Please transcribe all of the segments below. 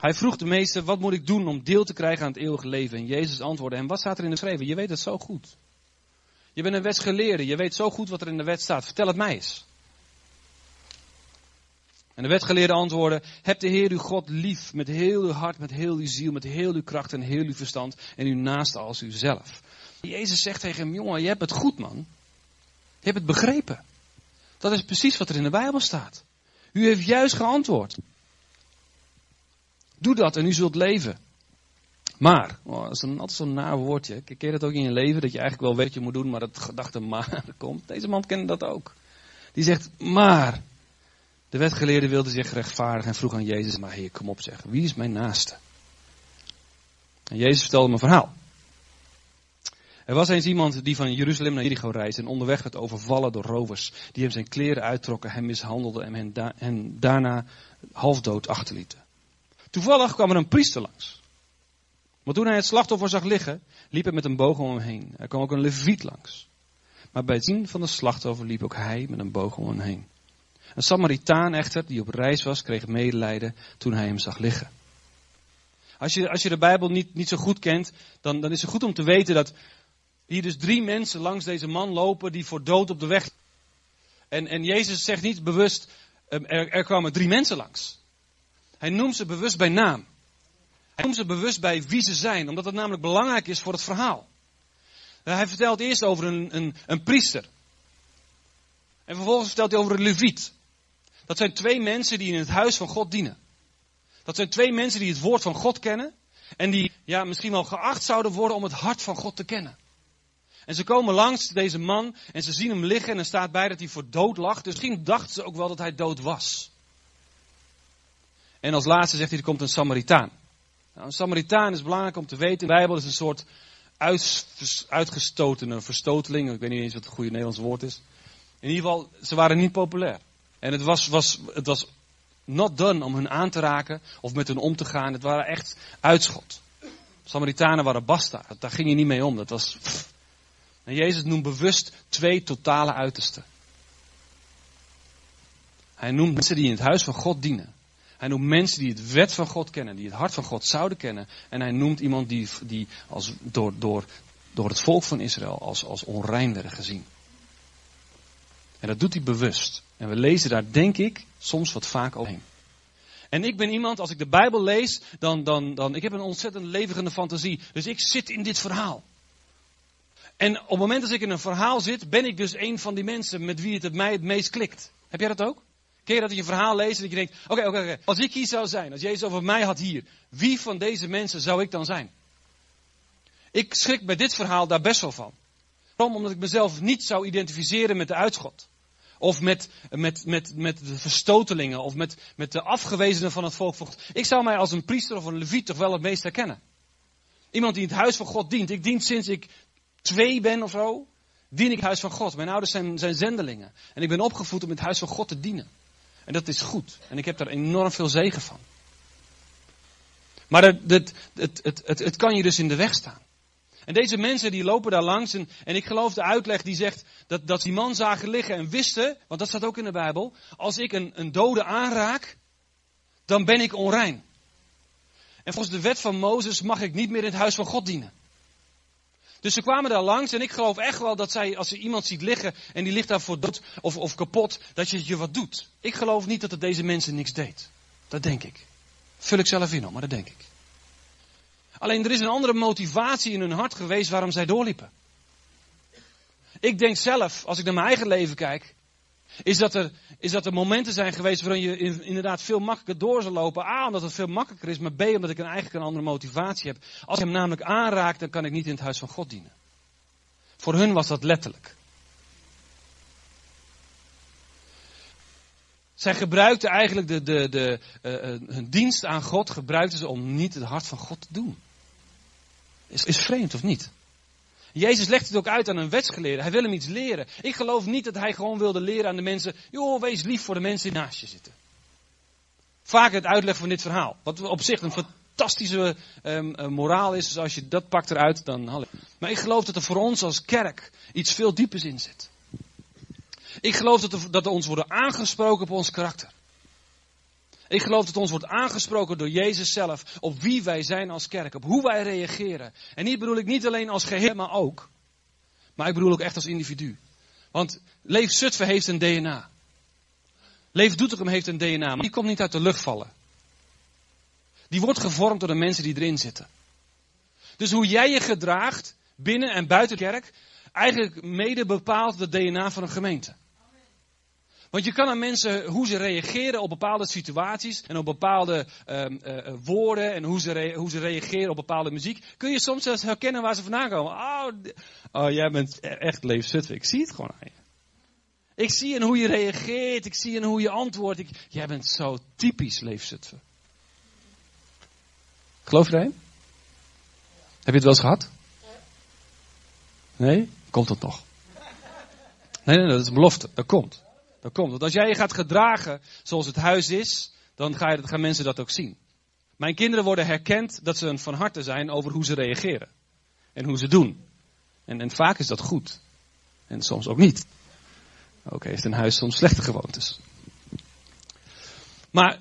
Hij vroeg de meester, wat moet ik doen om deel te krijgen aan het eeuwige leven? En Jezus antwoordde hem, wat staat er in de schreven? Je weet het zo goed. Je bent een wetsgeleerde, je weet zo goed wat er in de wet staat. Vertel het mij eens. En de wetgeleerde antwoordde, heb de Heer uw God lief met heel uw hart, met heel uw ziel, met heel uw kracht en heel uw verstand en uw naaste als uzelf. Jezus zegt tegen hem, jongen, je hebt het goed man. Je hebt het begrepen. Dat is precies wat er in de Bijbel staat. U heeft juist geantwoord. Doe dat en u zult leven. Maar, oh, dat is een, altijd zo'n naar woordje. Ken dat ook in je leven? Dat je eigenlijk wel weet je moet doen, maar dat gedachte maar komt. Deze man kende dat ook. Die zegt, maar. De wetgeleerde wilde zich rechtvaardigen en vroeg aan Jezus, maar heer, kom op zeg, wie is mijn naaste? En Jezus vertelde hem een verhaal. Er was eens iemand die van Jeruzalem naar Jericho reisde en onderweg werd overvallen door rovers, die hem zijn kleren uittrokken, hem mishandelden en hen, da en daarna halfdood achterlieten. Toevallig kwam er een priester langs. Maar toen hij het slachtoffer zag liggen, liep hij met een boog om hem heen. Er kwam ook een leviet langs. Maar bij het zien van de slachtoffer liep ook hij met een boog om hem heen. Een Samaritaan echter, die op reis was, kreeg medelijden toen hij hem zag liggen. Als je, als je de Bijbel niet, niet zo goed kent, dan, dan is het goed om te weten dat hier dus drie mensen langs deze man lopen die voor dood op de weg. En, en Jezus zegt niet bewust, ehm, er, er kwamen drie mensen langs. Hij noemt ze bewust bij naam. Hij noemt ze bewust bij wie ze zijn, omdat dat namelijk belangrijk is voor het verhaal. Hij vertelt eerst over een, een, een priester. En vervolgens vertelt hij over een leviet. Dat zijn twee mensen die in het huis van God dienen. Dat zijn twee mensen die het woord van God kennen. En die ja, misschien wel geacht zouden worden om het hart van God te kennen. En ze komen langs deze man en ze zien hem liggen en er staat bij dat hij voor dood lag. Dus misschien dachten ze ook wel dat hij dood was. En als laatste zegt hij, er komt een Samaritaan. Nou, een Samaritaan is belangrijk om te weten. De Bijbel is een soort uitgestotene verstoteling. Ik weet niet eens wat het goede Nederlands woord is. In ieder geval, ze waren niet populair. En het was, was, het was not done om hun aan te raken of met hun om te gaan. Het waren echt uitschot. Samaritanen waren basta. Daar ging je niet mee om. Dat was. En Jezus noemt bewust twee totale uitersten. Hij noemt mensen die in het huis van God dienen. Hij noemt mensen die het wet van God kennen, die het hart van God zouden kennen. En hij noemt iemand die, die als, door, door, door het volk van Israël als, als onrein werden gezien. En dat doet hij bewust. En we lezen daar, denk ik, soms wat vaak overheen. En ik ben iemand, als ik de Bijbel lees, dan, dan, dan, ik heb een ontzettend levende fantasie. Dus ik zit in dit verhaal. En op het moment dat ik in een verhaal zit, ben ik dus een van die mensen met wie het, het mij het meest klikt. Heb jij dat ook? Je dat je een verhaal leest en dat je denkt, oké, oké, oké, als ik hier zou zijn, als Jezus over mij had hier, wie van deze mensen zou ik dan zijn? Ik schrik bij dit verhaal daar best wel van. Waarom? Omdat ik mezelf niet zou identificeren met de uitschot. Of met, met, met, met de verstotelingen. Of met, met de afgewezenen van het volk. Ik zou mij als een priester of een leviet toch wel het meest herkennen. Iemand die het huis van God dient. Ik dien sinds ik twee ben of zo. Dien ik het huis van God. Mijn ouders zijn, zijn zendelingen. En ik ben opgevoed om het huis van God te dienen. En dat is goed. En ik heb daar enorm veel zegen van. Maar het, het, het, het, het kan je dus in de weg staan. En deze mensen die lopen daar langs. En, ik geloof de uitleg die zegt dat, dat die man zagen liggen en wisten, want dat staat ook in de Bijbel. Als ik een, een dode aanraak, dan ben ik onrein. En volgens de wet van Mozes mag ik niet meer in het huis van God dienen. Dus ze kwamen daar langs en ik geloof echt wel dat zij, als je iemand ziet liggen en die ligt daar voor dood of, of kapot, dat je je wat doet. Ik geloof niet dat het deze mensen niks deed. Dat denk ik. Vul ik zelf in, maar dat denk ik. Alleen er is een andere motivatie in hun hart geweest waarom zij doorliepen. Ik denk zelf, als ik naar mijn eigen leven kijk, is dat er, is dat er momenten zijn geweest waarin je inderdaad veel makkelijker door zal lopen. A, omdat het veel makkelijker is, maar B, omdat ik een eigenlijk een andere motivatie heb. Als ik hem namelijk aanraak, dan kan ik niet in het huis van God dienen. Voor hun was dat letterlijk. Zij gebruikten eigenlijk de, de, de, uh, hun dienst aan God, gebruikten ze om niet het hart van God te doen. Is, is vreemd of niet? Jezus legt het ook uit aan een wetsgeleerde. Hij wil hem iets leren. Ik geloof niet dat hij gewoon wilde leren aan de mensen. joh, wees lief voor de mensen die naast je zitten. Vaak het uitleggen van dit verhaal. Wat op zich een fantastische um, moraal is. Dus als je dat pakt eruit, dan Maar ik geloof dat er voor ons als kerk iets veel diepers in zit. Ik geloof dat er, dat er ons worden aangesproken op ons karakter. Ik geloof dat ons wordt aangesproken door Jezus zelf op wie wij zijn als kerk, op hoe wij reageren. En hier bedoel ik niet alleen als geheel, maar ook. Maar ik bedoel ook echt als individu. Want Leef Zutphen heeft een DNA. Leef Doetinchem heeft een DNA, maar die komt niet uit de lucht vallen. Die wordt gevormd door de mensen die erin zitten. Dus hoe jij je gedraagt, binnen en buiten de kerk, eigenlijk mede bepaalt het DNA van een gemeente. Want je kan aan mensen, hoe ze reageren op bepaalde situaties en op bepaalde uh, uh, woorden en hoe ze, hoe ze reageren op bepaalde muziek, kun je soms zelfs herkennen waar ze vandaan komen. Oh, oh jij bent e-, echt leefzutwe. Ik zie het gewoon aan je. Ik zie in hoe je reageert, ik zie in hoe je antwoordt. Ik, jij bent zo typisch leefzutwe. Geloof je erin? Heb je het wel eens gehad? Nee? Komt het nog? Nee, nee, dat is een belofte. Dat komt. Dat komt. Want als jij je gaat gedragen zoals het huis is, dan gaan mensen dat ook zien. Mijn kinderen worden herkend dat ze een van harte zijn over hoe ze reageren. En hoe ze doen. En, en vaak is dat goed. En soms ook niet. Ook heeft een huis soms slechte gewoontes. Maar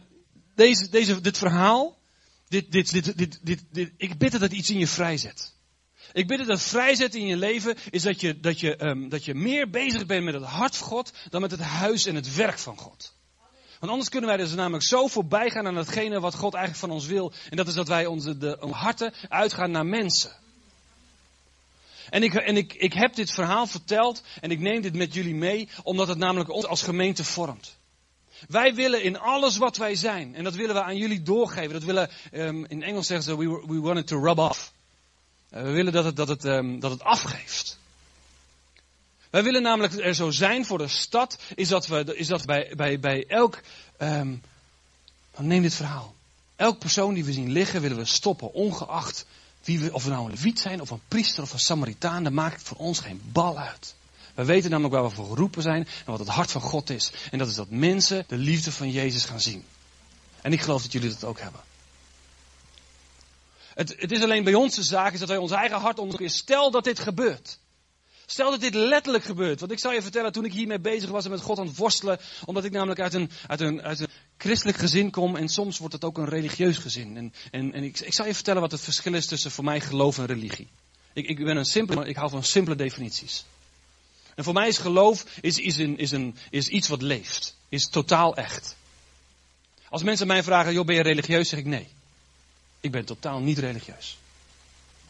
deze, deze, dit verhaal, dit, dit, dit, dit, dit, ik bid dat het iets in je vrijzet. Ik bid dat vrijzetten in je leven is dat je, dat, je, um, dat je meer bezig bent met het hart van God dan met het huis en het werk van God. Want anders kunnen wij dus namelijk zo voorbij gaan aan datgene wat God eigenlijk van ons wil. En dat is dat wij onze de, harten uitgaan naar mensen. En, ik, en ik, ik heb dit verhaal verteld en ik neem dit met jullie mee, omdat het namelijk ons als gemeente vormt. Wij willen in alles wat wij zijn, en dat willen we aan jullie doorgeven. Dat willen, um, in Engels zeggen ze, we, we want it to rub off. Uh, we willen dat het, dat, het, um, dat het afgeeft. Wij willen namelijk er zo zijn voor de stad, is dat we is dat bij, bij, bij elk, um, neem dit verhaal. Elk persoon die we zien liggen willen we stoppen, ongeacht wie we, of we nou een leviet zijn, of een priester of een Samaritaan, dat maakt voor ons geen bal uit. We weten namelijk waar we voor geroepen zijn en wat het hart van God is. En dat is dat mensen de liefde van Jezus gaan zien. En ik geloof dat jullie dat ook hebben. Het, het is alleen bij ons de zaak is dat wij ons eigen hart onderzoeken. Stel dat dit gebeurt. Stel dat dit letterlijk gebeurt. Want ik zal je vertellen, toen ik hiermee bezig was en met God aan het worstelen, omdat ik namelijk uit een, uit een, uit een christelijk gezin kom en soms wordt het ook een religieus gezin. En, en, en ik, ik zal je vertellen wat het verschil is tussen voor mij geloof en religie. Ik, ik ben een simpele, ik hou van simpele definities. En voor mij is geloof is, is, een, is, een, is iets wat leeft. Is totaal echt. Als mensen mij vragen, joh ben je religieus, zeg ik nee. Ik ben totaal niet religieus.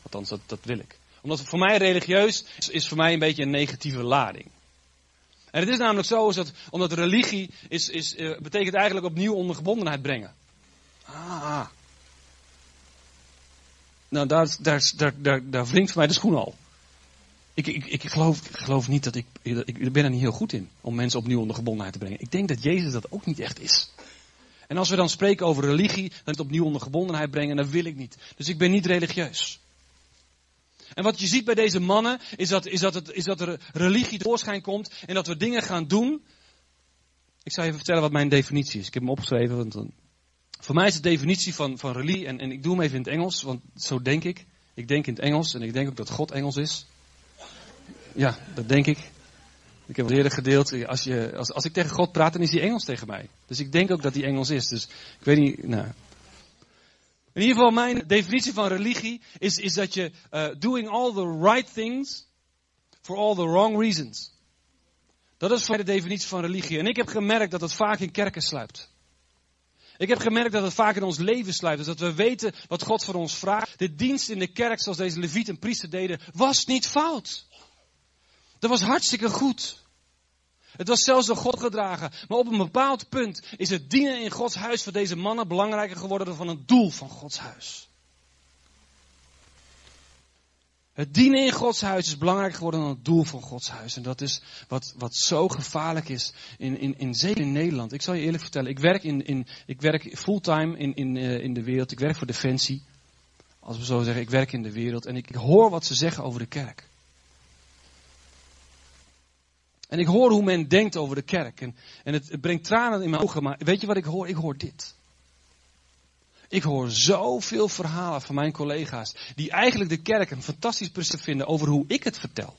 Althans, dat, dat wil ik. Omdat voor mij religieus is, is voor mij een beetje een negatieve lading. En het is namelijk zo, is dat, omdat religie is, is, uh, betekent eigenlijk opnieuw ondergebondenheid brengen. Ah. Nou, daar, daar, daar, daar, daar wringt voor mij de schoen al. Ik, ik, ik, geloof, geloof niet dat ik, ik ben er niet heel goed in om mensen opnieuw onder gebondenheid te brengen. Ik denk dat Jezus dat ook niet echt is. En als we dan spreken over religie, dan het opnieuw onder gebondenheid brengen, dat wil ik niet. Dus ik ben niet religieus. En wat je ziet bij deze mannen, is dat, is dat, het, is dat er religie tevoorschijn komt en dat we dingen gaan doen. Ik zal even vertellen wat mijn definitie is. Ik heb hem opgeschreven, want voor mij is de definitie van, van religie, en, en ik doe hem even in het Engels, want zo denk ik. Ik denk in het Engels en ik denk ook dat God Engels is. Ja, dat denk ik. Ik heb het eerder gedeeld. Als, je, als, als ik tegen God praat, dan is hij Engels tegen mij. Dus ik denk ook dat hij Engels is. Dus ik weet niet. Nou. In ieder geval, mijn definitie van religie is, is dat je uh, doing all the right things for all the wrong reasons. Dat is voor de definitie van religie. En ik heb gemerkt dat het vaak in kerken sluipt. Ik heb gemerkt dat het vaak in ons leven sluipt. Dus dat we weten wat God voor ons vraagt. De dienst in de kerk, zoals deze leviet en priester deden, was niet fout. Dat was hartstikke goed. Het was zelfs door God gedragen. Maar op een bepaald punt is het dienen in Gods huis voor deze mannen belangrijker geworden dan van het doel van Gods huis. Het dienen in Gods huis is belangrijker geworden dan het doel van Gods huis. En dat is wat, wat zo gevaarlijk is, in, in, in, zeker in Nederland. Ik zal je eerlijk vertellen, ik werk, in, in, ik werk fulltime in, in, uh, in de wereld. Ik werk voor Defensie. Als we zo zeggen, ik werk in de wereld. En ik hoor wat ze zeggen over de kerk. En ik hoor hoe men denkt over de kerk. En, en het, brengt tranen in mijn ogen. Maar weet je wat ik hoor? Ik hoor dit. Ik hoor zoveel verhalen van mijn collega's. Die eigenlijk de kerk een fantastisch present vinden over hoe ik het vertel.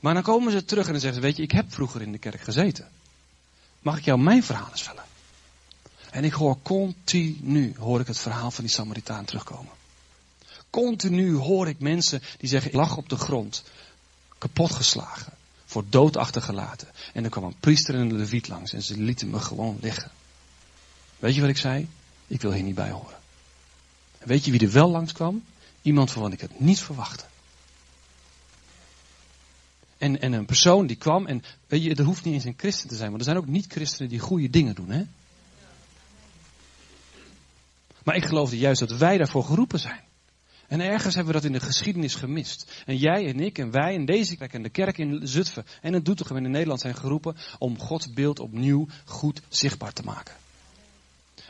Maar dan komen ze terug en dan zeggen ze: Weet je, ik heb vroeger in de kerk gezeten. Mag ik jou mijn verhaal eens vertellen? En ik hoor continu, hoor ik het verhaal van die Samaritaan terugkomen. Continu hoor ik mensen die zeggen, ik lag op de grond, kapotgeslagen, voor dood achtergelaten. En er kwam een priester en een leviet langs en ze lieten me gewoon liggen. Weet je wat ik zei? Ik wil hier niet bij horen. En weet je wie er wel langs kwam? Iemand van wat ik het niet verwachtte. En, en een persoon die kwam, en weet je, er hoeft niet eens een christen te zijn, maar er zijn ook niet-christenen die goede dingen doen, hè? Maar ik geloof juist dat wij daarvoor geroepen zijn. En ergens hebben we dat in de geschiedenis gemist. En jij en ik en wij en deze kerk en de kerk in Zutphen en in Doetinchem in Nederland zijn geroepen om Gods beeld opnieuw goed zichtbaar te maken.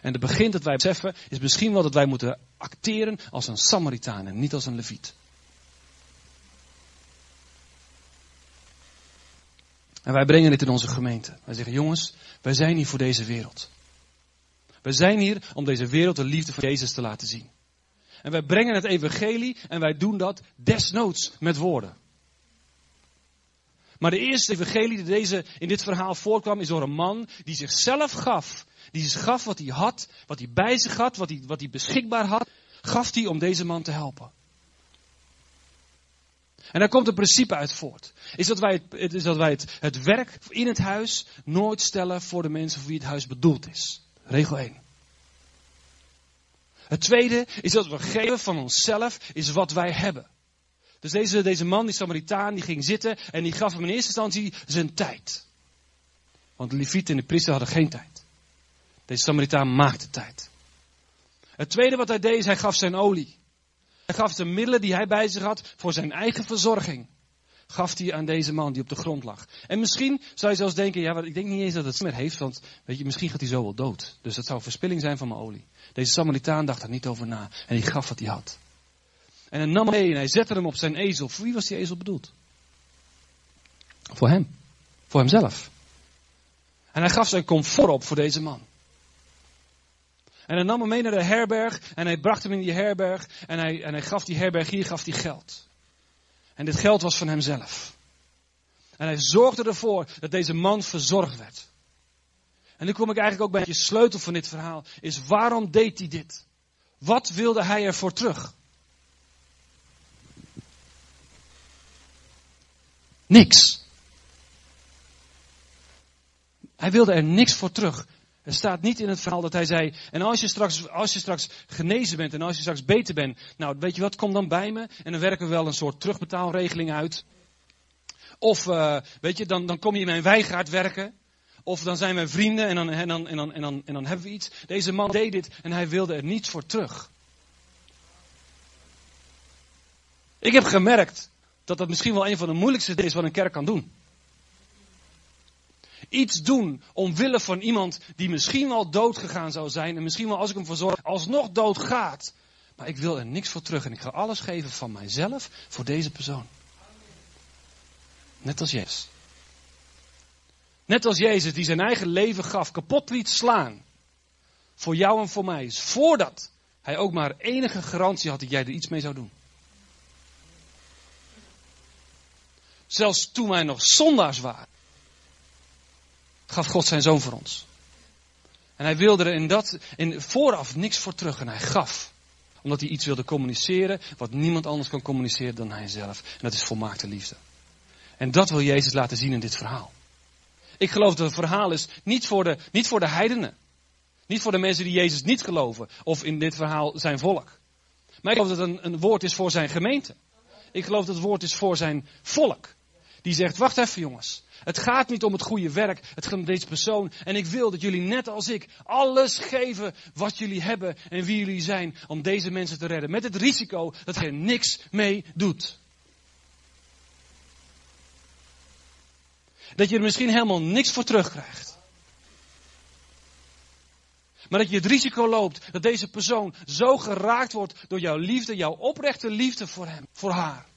En het begin dat wij beseffen is misschien wel dat wij moeten acteren als een Samaritaan en niet als een Leviet. En wij brengen dit in onze gemeente. Wij zeggen, jongens, wij zijn hier voor deze wereld. Wij zijn hier om deze wereld de liefde van Jezus te laten zien. En wij brengen het evangelie en wij doen dat desnoods met woorden. Maar de eerste evangelie die deze, in dit verhaal voorkwam is door een man die zichzelf gaf. Die zich gaf wat hij had, wat hij bij zich had, wat hij, wat hij beschikbaar had, gaf hij om deze man te helpen. En daar komt een principe uit voort. Is dat wij, het, is dat wij het, het werk in het huis nooit stellen voor de mensen voor wie het huis bedoeld is. Regel 1. Het tweede is dat we geven van onszelf is wat wij hebben. Dus deze, deze man, die Samaritaan, die ging zitten en die gaf hem in eerste instantie zijn tijd. Want de Levieten en de priester hadden geen tijd. Deze Samaritaan maakte tijd. Het tweede wat hij deed is hij gaf zijn olie. Hij gaf de middelen die hij bij zich had voor zijn eigen verzorging. Gaf hij aan deze man die op de grond lag. En misschien zou je zelfs denken, ja, ik denk niet eens dat het meer heeft, want weet je, misschien gaat hij zo wel dood. Dus dat zou verspilling zijn van mijn olie. Deze Samaritaan dacht er niet over na en hij gaf wat hij had. En hij nam hem mee en hij zette hem op zijn ezel. Voor wie was die ezel bedoeld? Voor hem. Voor hemzelf. En hij gaf zijn comfort op voor deze man. En hij nam hem mee naar de herberg en hij bracht hem in die herberg en hij, en hij gaf die herberg hier gaf hij geld. En dit geld was van hemzelf. En hij zorgde ervoor dat deze man verzorgd werd. En nu kom ik eigenlijk ook bij je sleutel van dit verhaal. Is waarom deed hij dit? Wat wilde hij ervoor terug? Niks. Hij wilde er niks voor terug. Er staat niet in het verhaal dat hij zei, en als je straks, als je straks genezen bent en als je straks beter bent, nou weet je wat, kom dan bij me en dan werken we wel een soort terugbetaalregeling uit. Of, uh, weet je, dan, dan kom je in mijn wijngaard werken. Of dan zijn we vrienden en dan, en, dan, en, dan, en, dan, en dan hebben we iets. Deze man deed dit en hij wilde er niets voor terug. Ik heb gemerkt dat dat misschien wel een van de moeilijkste dingen is wat een kerk kan doen. Iets doen omwille van iemand die misschien wel dood gegaan zou zijn. En misschien wel als ik hem verzorg, alsnog dood gaat. Maar ik wil er niks voor terug en ik ga alles geven van mijzelf voor deze persoon. Net als Jezus. Net als Jezus die zijn eigen leven gaf, kapot liet slaan. Voor jou en voor mij. Voordat hij ook maar enige garantie had dat jij er iets mee zou doen. Zelfs toen wij nog zondaars waren, gaf God zijn zoon voor ons. En hij wilde er in dat, in vooraf niks voor terug en hij gaf. Omdat hij iets wilde communiceren wat niemand anders kan communiceren dan hij zelf. En dat is volmaakte liefde. En dat wil Jezus laten zien in dit verhaal. Ik geloof dat het verhaal is niet voor de, niet voor de heidenen. Niet voor de mensen die Jezus niet geloven. Of in dit verhaal zijn volk. Maar ik geloof dat het een, een woord is voor zijn gemeente. Ik geloof dat het woord is voor zijn volk. Die zegt, wacht even jongens. Het gaat niet om het goede werk. Het gaat om deze persoon. En ik wil dat jullie net als ik alles geven wat jullie hebben en wie jullie zijn om deze mensen te redden. Met het risico dat je er niks mee doet. Dat je er misschien helemaal niks voor terugkrijgt. Maar dat je het risico loopt dat deze persoon zo geraakt wordt door jouw liefde, jouw oprechte liefde voor hem, voor haar.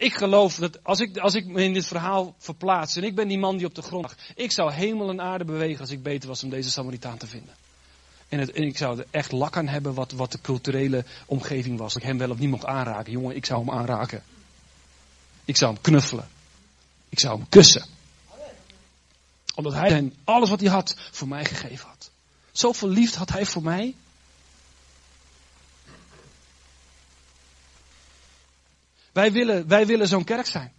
Ik geloof dat als ik, als ik me in dit verhaal verplaats en ik ben die man die op de grond lag, ik zou hemel en aarde bewegen als ik beter was om deze Samaritaan te vinden. En, ik zou er echt lak aan hebben wat, wat de culturele omgeving was. Dat ik hem wel of niet mocht aanraken. Jongen, ik zou hem aanraken. Ik zou hem knuffelen. Ik zou hem kussen. Omdat hij alles wat hij had voor mij gegeven had. Zoveel liefde had hij voor mij. Wij willen, wij willen zo'n kerk zijn.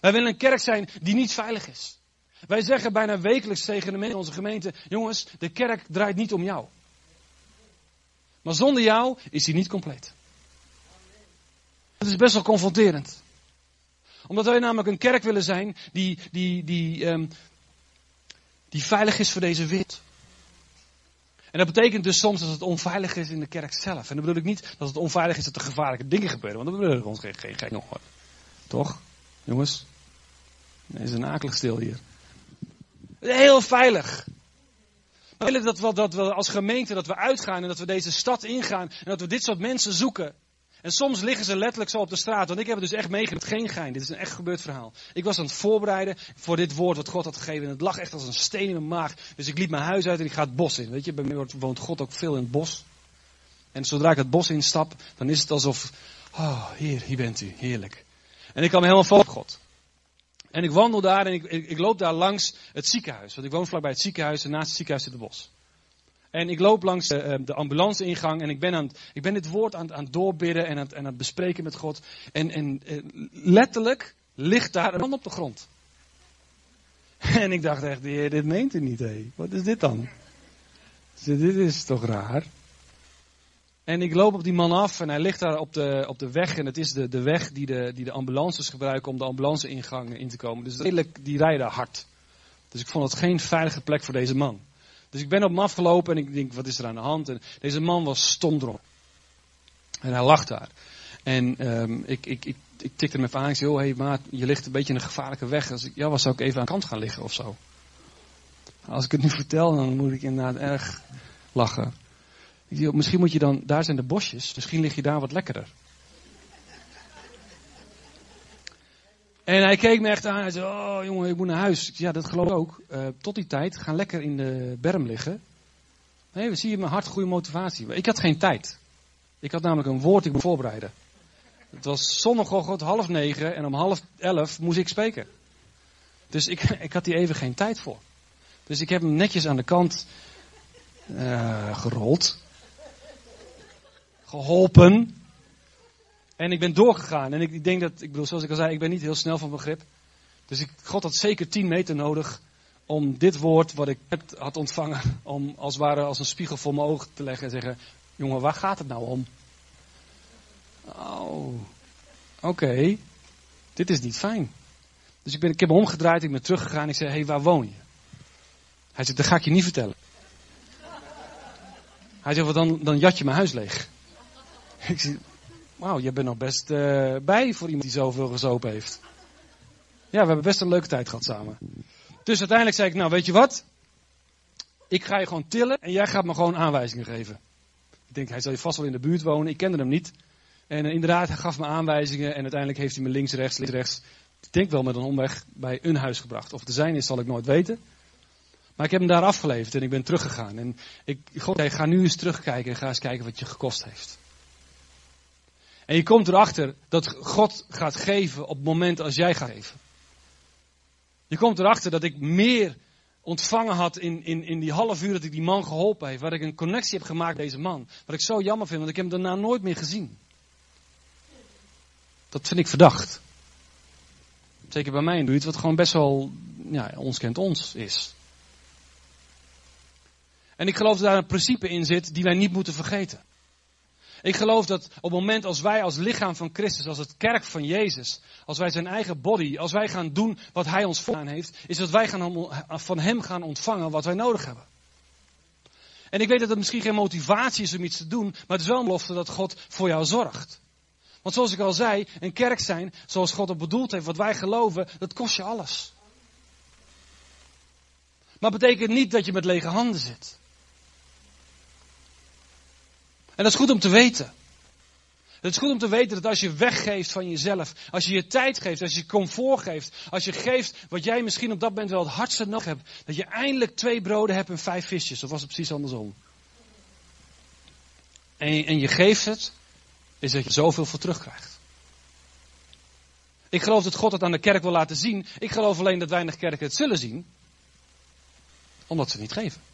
Wij willen een kerk zijn die niet veilig is. Wij zeggen bijna wekelijks tegen de mensen in onze gemeente: jongens, de kerk draait niet om jou. Maar zonder jou is hij niet compleet. Het is best wel confronterend. Omdat wij namelijk een kerk willen zijn die, die, die, um, die veilig is voor deze wereld. En dat betekent dus soms dat het onveilig is in de kerk zelf. En dan bedoel ik niet dat het onveilig is dat er gevaarlijke dingen gebeuren. Want dan bedoel ik ons geen, geen, geen Toch? Jongens? Nee, is een akelig stil hier. Heel veilig. We willen dat we, dat we als gemeente dat we uitgaan en dat we deze stad ingaan en dat we dit soort mensen zoeken. En soms liggen ze letterlijk zo op de straat. Want ik heb het dus echt meegemaakt. Geen gein. Dit is een echt gebeurd verhaal. Ik was aan het voorbereiden voor dit woord wat God had gegeven. En het lag echt als een steen in mijn maag. Dus ik liep mijn huis uit en ik ga het bos in. Weet je, bij mij woont God ook veel in het bos. En zodra ik het bos instap, dan is het alsof, oh, hier, hier bent u. Heerlijk. En ik kwam helemaal vol op God. En ik wandel daar en ik, ik, ik, loop daar langs het ziekenhuis. Want ik woon vlakbij het ziekenhuis en naast het ziekenhuis zit het bos. En ik loop langs de, eh, de ambulanceingang en ik ben, aan, ik ben dit woord aan, aan het doorbidden en aan, het bespreken met God. En, en, eh, letterlijk ligt daar een man op de grond. En ik dacht echt, dit meent u niet, hé. Wat is dit dan? Dit is toch raar? En ik loop op die man af en hij ligt daar op de, op de weg. En het is de, de weg die de, die de ambulances gebruiken om de ambulanceingang in te komen. Dus redelijk, die rijden hard. Dus ik vond het geen veilige plek voor deze man. Dus ik ben op hem afgelopen en ik denk, wat is er aan de hand? En deze man was stomdronken. En hij lag daar. En um, ik, ik, ik, ik tikte hem even aan. Ik zei, oh hey maat, je ligt een beetje in een gevaarlijke weg. Als ik, was zou ik even aan de kant gaan liggen of zo. Als ik het nu vertel, dan moet ik inderdaad erg lachen. Zei, misschien moet je dan, daar zijn de bosjes, misschien lig je daar wat lekkerder. En hij keek me echt aan. Hij zei: Oh jongen, ik moet naar huis. ja, dat geloof ik ook. Uh, tot die tijd, ga lekker in de berm liggen. Nee, we zien mijn hart goede motivatie. Ik had geen tijd. Ik had namelijk een woord ik moet voorbereiden. Het was zondagochtend half negen en om half elf moest ik spreken. Dus ik, ik had hier even geen tijd voor. Dus ik heb hem netjes aan de kant uh, gerold. Geholpen. En ik ben doorgegaan. En ik, denk dat, ik bedoel, zoals ik al zei, ik ben niet heel snel van begrip. Dus ik, God had zeker 10 meter nodig om dit woord wat ik had ontvangen, om als het ware als een spiegel voor mijn ogen te leggen en zeggen, jongen, waar gaat het nou om? Oh, oké, dit is niet fijn. Dus ik, ben, ik heb me omgedraaid, ik ben teruggegaan. Ik zei, hé, hey, waar woon je? Hij zegt, dat ga ik je niet vertellen. Hij zegt, dan, dan jat je mijn huis leeg. Ik zeg, Wauw, je bent nog best uh, bij voor iemand die zoveel gezopen heeft. Ja, we hebben best een leuke tijd gehad samen. Dus uiteindelijk zei ik, nou weet je wat? Ik ga je gewoon tillen en jij gaat me gewoon aanwijzingen geven. Ik denk, hij zal je vast wel in de buurt wonen. Ik kende hem niet. En uh, inderdaad, hij gaf me aanwijzingen en uiteindelijk heeft hij me links, rechts, links, rechts. Ik denk wel met een omweg bij een huis gebracht. Of het er zijn is, zal ik nooit weten. Maar ik heb hem daar afgeleverd en ik ben teruggegaan. En ik, God zei, ga nu eens terugkijken en ga eens kijken wat je gekost heeft. En je komt erachter dat God gaat geven op het moment als jij gaat geven. Je komt erachter dat ik meer ontvangen had in, in, in die half uur dat ik die man geholpen heb. Waar ik een connectie heb gemaakt met deze man. Wat ik zo jammer vind, want ik heb hem daarna nooit meer gezien. Dat vind ik verdacht. Zeker bij mij het wat gewoon best wel, ja, ons kent ons is. En ik geloof dat daar een principe in zit die wij niet moeten vergeten. Ik geloof dat op het moment als wij als lichaam van Christus, als het kerk van Jezus, als wij zijn eigen body, als wij gaan doen wat Hij ons vooraan heeft, is dat wij gaan van Hem gaan ontvangen wat wij nodig hebben. En ik weet dat het misschien geen motivatie is om iets te doen, maar het is wel een belofte dat God voor jou zorgt. Want zoals ik al zei, een kerk zijn, zoals God het bedoeld heeft, wat wij geloven, dat kost je alles. Maar betekent niet dat je met lege handen zit. En dat is goed om te weten. Het is goed om te weten dat als je weggeeft van jezelf, als je je tijd geeft, als je comfort geeft, als je geeft wat jij misschien op dat moment wel het hardste nodig hebt, dat je eindelijk twee broden hebt en vijf visjes. Of was het precies andersom? En, en je geeft het, is dat je zoveel voor terugkrijgt. Ik geloof dat God het aan de kerk wil laten zien. Ik geloof alleen dat weinig kerken het zullen zien. Omdat ze het niet geven.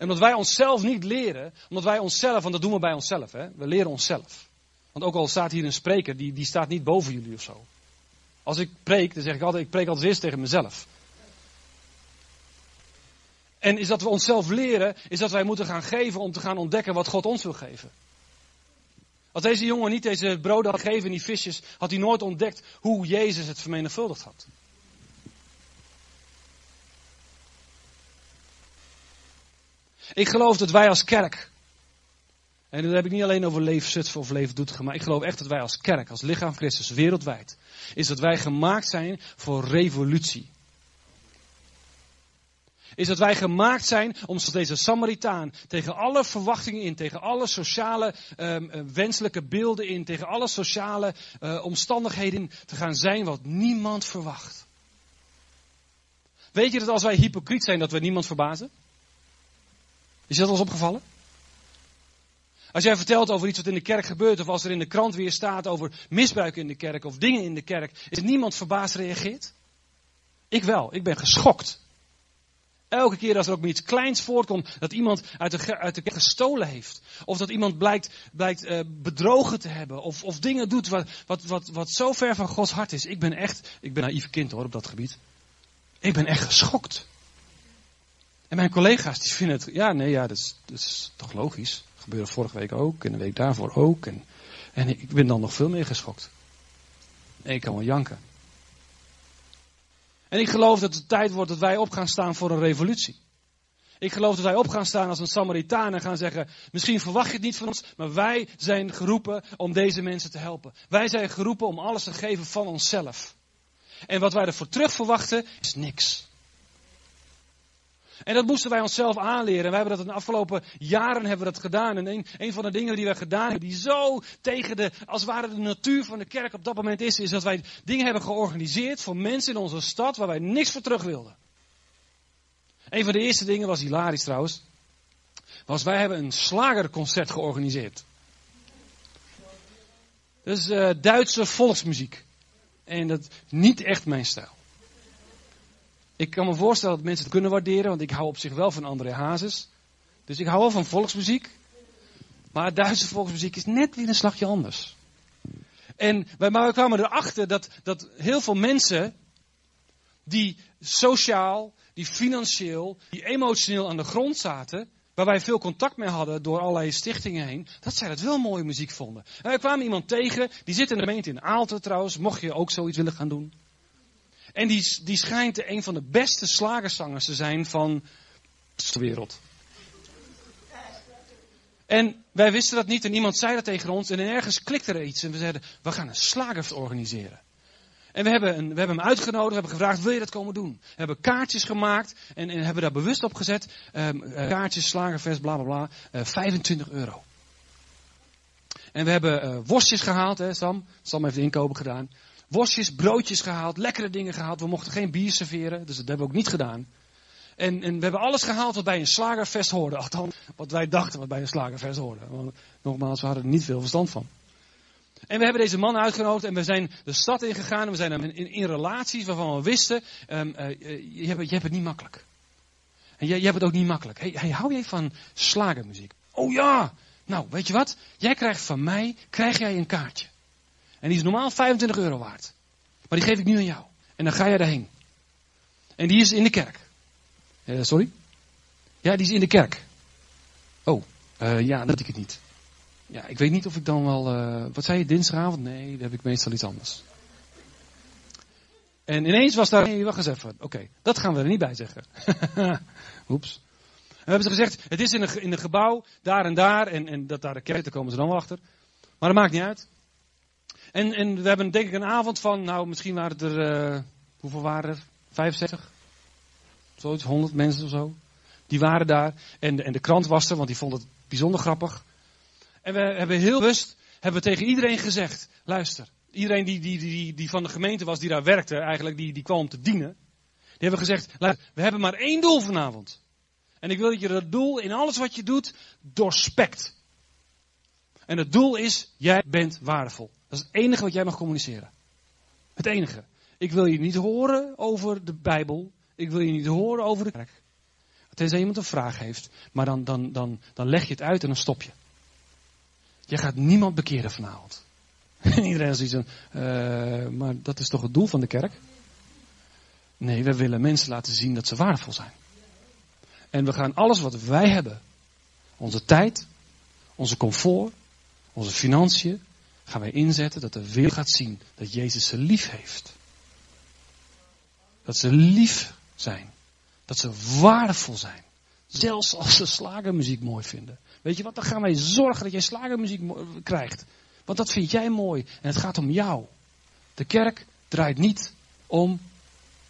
En omdat wij onszelf niet leren, omdat wij onszelf, want dat doen we bij onszelf, hè? we leren onszelf. Want ook al staat hier een spreker, die, die staat niet boven jullie of zo. Als ik preek, dan zeg ik altijd, ik preek altijd eerst tegen mezelf. En is dat we onszelf leren, is dat wij moeten gaan geven om te gaan ontdekken wat God ons wil geven. Als deze jongen niet deze broden had gegeven en die visjes, had hij nooit ontdekt hoe Jezus het vermenigvuldigd had. Ik geloof dat wij als kerk, en dat heb ik niet alleen over Leef Zutphen of Leef Doetinchem, maar ik geloof echt dat wij als kerk, als lichaam Christus, wereldwijd, is dat wij gemaakt zijn voor revolutie. Is dat wij gemaakt zijn om zoals deze Samaritaan tegen alle verwachtingen in, tegen alle sociale um, wenselijke beelden in, tegen alle sociale uh, omstandigheden te gaan zijn wat niemand verwacht. Weet je dat als wij hypocriet zijn, dat we niemand verbazen? Is dat eens opgevallen? Als jij vertelt over iets wat in de kerk gebeurt, of als er in de krant weer staat over misbruik in de kerk of dingen in de kerk, is niemand verbaasd reageert? Ik wel, ik ben geschokt. Elke keer als er ook maar iets kleins voortkomt, dat iemand uit de, uit de kerk gestolen heeft. Of dat iemand blijkt, blijkt uh, bedrogen te hebben. Of, of dingen doet wat, wat, wat, wat zo ver van Gods hart is. Ik ben echt, ik ben naïef kind hoor op dat gebied. Ik ben echt geschokt. En mijn collega's die vinden het, ja nee, ja, dat is, toch logisch. Gebeurde vorige week ook en de week daarvoor ook. En, en ik ben dan nog veel meer geschokt. En ik kan wel janken. En ik geloof dat het tijd wordt dat wij op gaan staan voor een revolutie. Ik geloof dat wij op gaan staan als een Samaritaan en gaan zeggen, misschien verwacht je het niet van ons, maar wij zijn geroepen om deze mensen te helpen. Wij zijn geroepen om alles te geven van onszelf. En wat wij ervoor terug verwachten is niks. En dat moesten wij onszelf aanleren. We hebben dat in de afgelopen jaren hebben we dat gedaan. En een, van de dingen die we gedaan hebben, die zo tegen de, als het ware de natuur van de kerk op dat moment is, is dat wij dingen hebben georganiseerd voor mensen in onze stad waar wij niks voor terug wilden. Een van de eerste dingen was hilarisch trouwens. Was wij hebben een slagerconcert georganiseerd. Is uh, Duitse volksmuziek. En dat is niet echt mijn stijl. Ik kan me voorstellen dat mensen het kunnen waarderen, want ik hou op zich wel van André Hazes. Dus ik hou wel van volksmuziek. Maar Duitse volksmuziek is net weer een slagje anders. En wij, kwamen erachter dat, dat heel veel mensen die sociaal, die financieel, die emotioneel aan de grond zaten, waar wij veel contact mee hadden door allerlei stichtingen heen, dat zij dat wel mooie muziek vonden. En wij kwamen iemand tegen, die zit in de gemeente in Aalten trouwens, mocht je ook zoiets willen gaan doen. En die, die schijnt een van de beste slagerzangers te zijn van de wereld. En wij wisten dat niet en iemand zei dat tegen ons en ergens klikte er iets en we zeiden, we gaan een slager organiseren. En we hebben, een, we hebben hem uitgenodigd, we hebben gevraagd, wil je dat komen doen? We hebben kaartjes gemaakt en, en hebben daar bewust op gezet. Um, uh, kaartjes, slagervest, bla bla bla, uh, 25 euro. En we hebben uh, worstjes gehaald, hè Sam. Sam heeft de inkopen gedaan worstjes, broodjes gehaald, lekkere dingen gehaald. We mochten geen bier serveren, dus dat hebben we ook niet gedaan. En, en we hebben alles gehaald wat bij een slagerfest hoorde. Althans, wat wij dachten wat bij een slagerfest hoorde. Want nogmaals, we hadden er niet veel verstand van. En we hebben deze man uitgenodigd en we zijn de stad ingegaan. En we zijn in, in, relaties waarvan we wisten, um, uh, je, hebt, je hebt het niet makkelijk. En jij, hebt het ook niet makkelijk. Hey, hou jij van slagermuziek? Oh ja! Nou, weet je wat? Jij krijgt van mij, krijg jij een kaartje. En die is normaal 25 euro waard. Maar die geef ik nu aan jou. En dan ga jij daarheen. En die is in de kerk. Uh, sorry? Ja, die is in de kerk. Oh, uh, ja, dat ik het niet. Ja, ik weet niet of ik dan wel. Uh, wat zei je, dinsdagavond? Nee, dan heb ik meestal iets anders. En ineens was daar. Nee, wacht eens even. Oké, dat gaan we er niet bij zeggen. Oeps. We hebben ze gezegd: het is in een, in een gebouw, daar en daar. En, en dat daar de kerk, daar komen ze dan wel achter. Maar dat maakt niet uit. En, en we hebben denk ik een avond van, nou misschien waren er, uh, hoeveel waren er? 65? Zoiets, 100 mensen of zo. Die waren daar. En de, en de krant was er, want die vond het bijzonder grappig. En we hebben heel bewust, hebben we tegen iedereen gezegd, luister. Iedereen die, die, die, die van de gemeente was, die daar werkte, eigenlijk, die, die kwam te dienen. Die hebben gezegd, luister, we hebben maar één doel vanavond. En ik wil dat je dat doel in alles wat je doet, doorspekt. En het doel is, jij bent waardevol. Dat is het enige wat jij mag communiceren. Het enige. Ik wil je niet horen over de Bijbel. Ik wil je niet horen over de kerk. Tenzij iemand een vraag heeft. Maar dan, dan, dan, dan leg je het uit en dan stop je. Je gaat niemand bekeren vanavond. En iedereen ziet van, uh, maar dat is toch het doel van de kerk? Nee, we willen mensen laten zien dat ze waardevol zijn. En we gaan alles wat wij hebben, onze tijd, onze comfort, onze financiën, gaan wij inzetten dat de wereld gaat zien dat Jezus ze lief heeft. Dat ze lief zijn. Dat ze waardevol zijn. Zelfs als ze slagermuziek mooi vinden. Weet je wat, dan gaan wij zorgen dat jij slagermuziek krijgt. Want dat vind jij mooi en het gaat om jou. De kerk draait niet om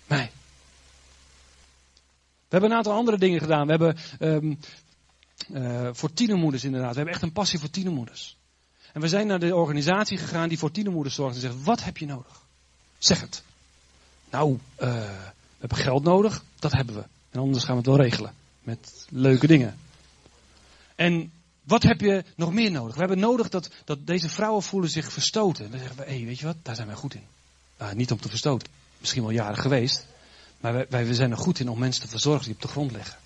mij. We hebben een aantal andere dingen gedaan. We hebben um, uh, voor tienermoeders inderdaad. We hebben echt een passie voor tienermoeders. En we zijn naar de organisatie gegaan die voor tienermoeders zorgt. En zegt, wat heb je nodig? Zeg het. Nou, uh, we hebben geld nodig. Dat hebben we. En anders gaan we het wel regelen. Met leuke dingen. En wat heb je nog meer nodig? We hebben nodig dat, dat deze vrouwen voelen zich verstoten. En dan zeggen we, hé, hey, weet je wat, daar zijn wij goed in. Uh, niet om te verstoten. Misschien wel jaren geweest. Maar wij, wij zijn er goed in om mensen te verzorgen die op de grond liggen.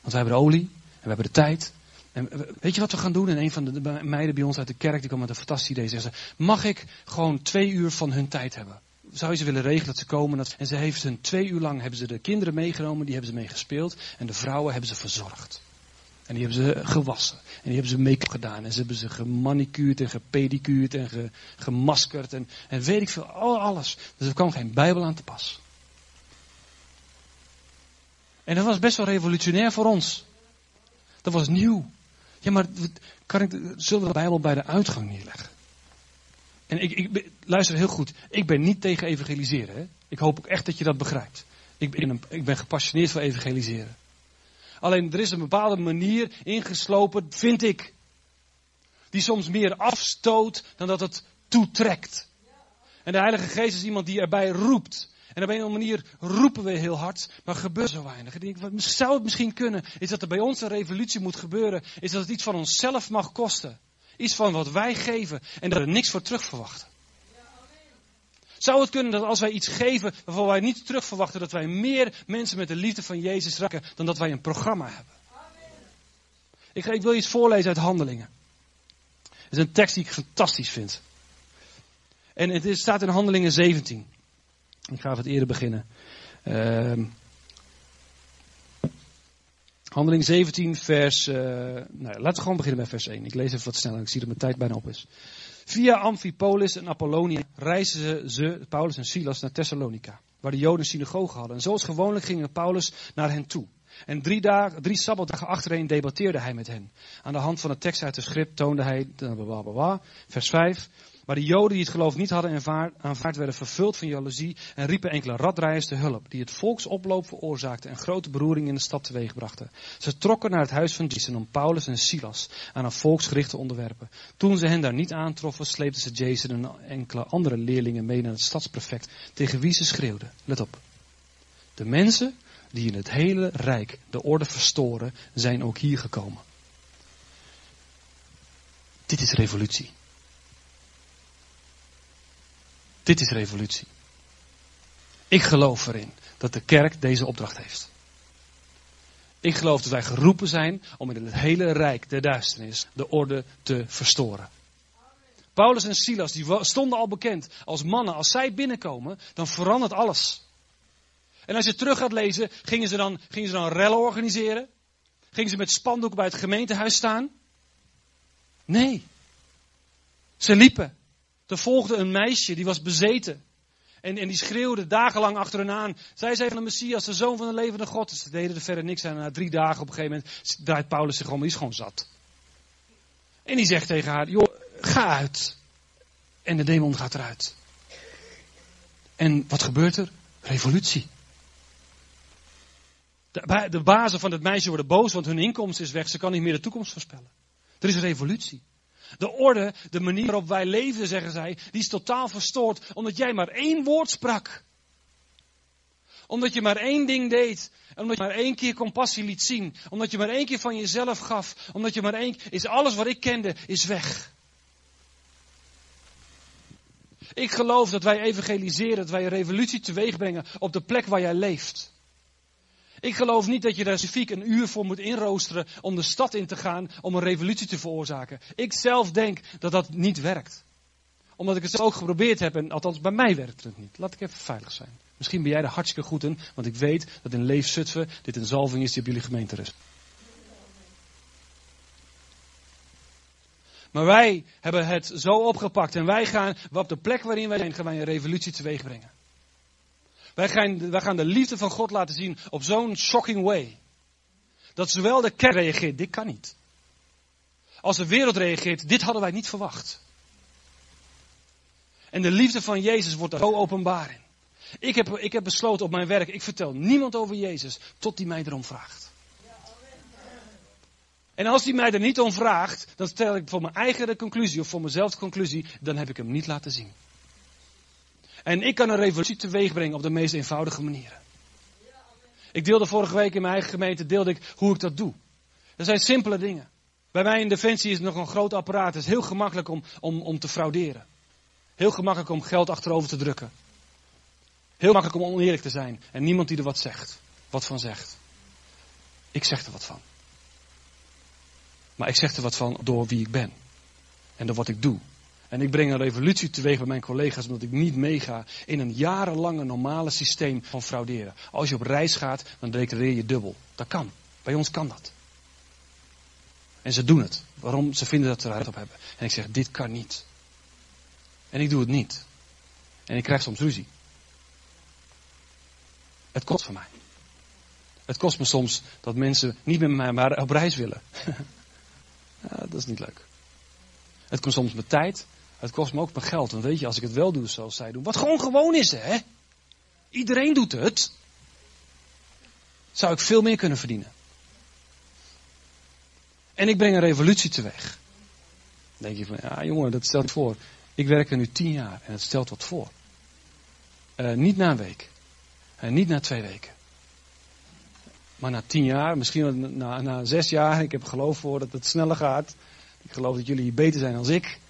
Want wij hebben de olie. En we hebben de tijd. En weet je wat we gaan doen? En een van de meiden bij ons uit de kerk, die kwam met een fantastisch idee. Ze zei, mag ik gewoon twee uur van hun tijd hebben? Zou je ze willen regelen dat ze komen? En ze heeft hun twee uur lang, hebben ze de kinderen meegenomen, die hebben ze mee gespeeld. En de vrouwen hebben ze verzorgd. En die hebben ze gewassen. En die hebben ze make-up gedaan. En ze hebben ze gemanicuurd en gepedicuurd en ge, gemaskerd. En, en weet ik veel, alles. Dus er kwam geen Bijbel aan te pas. En dat was best wel revolutionair voor ons. Dat was nieuw. Ja, maar kan ik, zullen we de Bijbel bij de uitgang neerleggen? En ik, ik luister heel goed. Ik ben niet tegen evangeliseren. Hè? Ik hoop ook echt dat je dat begrijpt. Ik ben, ik ben gepassioneerd voor evangeliseren. Alleen er is een bepaalde manier ingeslopen, vind ik. Die soms meer afstoot dan dat het toetrekt. En de Heilige Geest is iemand die erbij roept. En op een of andere manier roepen we heel hard, maar gebeurt zo weinig. denk, wat zou het misschien kunnen, is dat er bij ons een revolutie moet gebeuren, is dat het iets van onszelf mag kosten. Iets van wat wij geven en dat er niks voor terug verwachten. Zou het kunnen dat als wij iets geven waarvan wij niet terug verwachten, dat wij meer mensen met de liefde van Jezus raken dan dat wij een programma hebben? Ik, ik wil iets voorlezen uit Handelingen. Het is een tekst die ik fantastisch vind. En het is, staat in Handelingen 17. Ik ga het eerder beginnen. Uh, Handeling 17, vers. Uh, nou, laten we gewoon beginnen met vers 1. Ik lees even wat sneller, ik zie dat mijn tijd bijna op is. Via Amphipolis en Apollonia reisden ze, Paulus en Silas, naar Thessalonica, waar de Joden synagoge hadden. En zoals gewoonlijk gingen Paulus naar hen toe. En drie, dagen, drie sabbatdagen achtereen debatteerde hij met hen. Aan de hand van de tekst uit de schrift toonde hij, blablabla, vers 5. Maar de Joden die het geloof niet hadden aanvaard, werden vervuld van jaloezie en riepen enkele radrijders te hulp, die het volksoploop veroorzaakten en grote beroering in de stad teweegbrachten. Ze trokken naar het huis van Jason om Paulus en Silas aan een volksgericht te onderwerpen. Toen ze hen daar niet aantroffen, sleepten ze Jason en enkele andere leerlingen mee naar het stadsprefect, tegen wie ze schreeuwden. Let op. De mensen die in het hele rijk de orde verstoren, zijn ook hier gekomen. Dit is revolutie. Dit is revolutie. Ik geloof erin dat de kerk deze opdracht heeft. Ik geloof dat wij geroepen zijn om in het hele rijk der duisternis de orde te verstoren. Paulus en Silas die stonden al bekend als mannen. Als zij binnenkomen, dan verandert alles. En als je terug gaat lezen, gingen ze dan, gingen ze dan rellen organiseren? Gingen ze met spandoeken bij het gemeentehuis staan? Nee. Ze liepen. Er volgde een meisje, die was bezeten. En, en die schreeuwde dagenlang achter hen aan. Zij zei van de Messias, de zoon van de levende God. Ze deden er verder niks aan. Na drie dagen op een gegeven moment draait Paulus zich om. Die is gewoon zat. En die zegt tegen haar, joh, ga uit. En de demon gaat eruit. En wat gebeurt er? Revolutie. De, de bazen van het meisje worden boos, want hun inkomsten is weg. Ze kan niet meer de toekomst voorspellen. Er is een revolutie. De orde, de manier waarop wij leven, zeggen zij, die is totaal verstoord omdat jij maar één woord sprak. Omdat je maar één ding deed. Omdat je maar één keer compassie liet zien. Omdat je maar één keer van jezelf gaf. Omdat je maar één is alles wat ik kende, is weg. Ik geloof dat wij evangeliseren, dat wij een revolutie teweeg brengen op de plek waar jij leeft. Ik geloof niet dat je daar specifiek een uur voor moet inroosteren om de stad in te gaan om een revolutie te veroorzaken. Ik zelf denk dat dat niet werkt. Omdat ik het ook geprobeerd heb en althans bij mij werkt het niet. Laat ik even veilig zijn. Misschien ben jij er hartstikke goed in, want ik weet dat in Leef dit een zalving is die op jullie gemeente rust. Maar wij hebben het zo opgepakt en wij gaan op de plek waarin wij zijn, gaan wij een revolutie teweeg brengen. Wij gaan, wij gaan de liefde van God laten zien op zo'n shocking way. Dat zowel de kerk reageert, dit kan niet. Als de wereld reageert, dit hadden wij niet verwacht. En de liefde van Jezus wordt er zo openbaar in. Ik heb, ik heb besloten op mijn werk, ik vertel niemand over Jezus tot hij mij erom vraagt. En als hij mij er niet om vraagt, dan stel ik voor mijn eigen conclusie of voor mezelf conclusie, dan heb ik hem niet laten zien. En ik kan een revolutie teweeg brengen op de meest eenvoudige manieren. Ik deelde vorige week in mijn eigen gemeente deelde ik hoe ik dat doe. Dat zijn simpele dingen. Bij mij in Defensie is het nog een groot apparaat. Het is heel gemakkelijk om, om, om te frauderen. Heel gemakkelijk om geld achterover te drukken. Heel makkelijk om oneerlijk te zijn. En niemand die er wat zegt. Wat van zegt. Ik zeg er wat van. Maar ik zeg er wat van door wie ik ben. En door wat ik doe. En ik breng een revolutie teweeg bij mijn collega's omdat ik niet meega in een jarenlange normale systeem van frauderen. Als je op reis gaat, dan declareer je dubbel. Dat kan. Bij ons kan dat. En ze doen het. Waarom? Ze vinden dat ze er recht op hebben. En ik zeg, dit kan niet. En ik doe het niet. En ik krijg soms ruzie. Het kost voor mij. Het kost me soms dat mensen niet met mij maar op reis willen. ja, dat is niet leuk. Het kost soms mijn tijd. Het kost me ook mijn geld. Want weet je, als ik het wel doe zoals zij doen. Wat gewoon gewoon is, hè? Iedereen doet het. Zou ik veel meer kunnen verdienen. En ik breng een revolutie teweeg. Dan denk je van, ja jongen, dat stelt voor. Ik werk er nu tien jaar en het stelt wat voor. Uh, niet na een week. En uh, niet na twee weken. Maar na tien jaar, misschien na, na zes jaar. Ik heb geloof voor dat het sneller gaat. Ik geloof dat jullie beter zijn dan ik.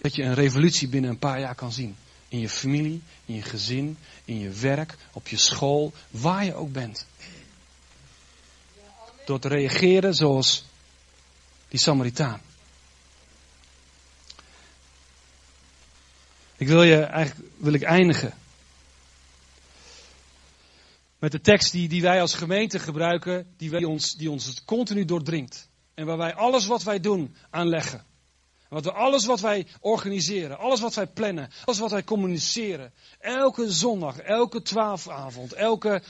Dat je een revolutie binnen een paar jaar kan zien. In je familie, in je gezin, in je werk, op je school, waar je ook bent. Door te reageren zoals die Samaritaan. Ik wil je eigenlijk wil ik eindigen met de tekst die, die wij als gemeente gebruiken, die, wij ons, die ons continu doordringt. En waar wij alles wat wij doen aanleggen. Wat we, alles wat wij organiseren, alles wat wij plannen, alles wat wij communiceren. Elke zondag, elke twaalfavond, elke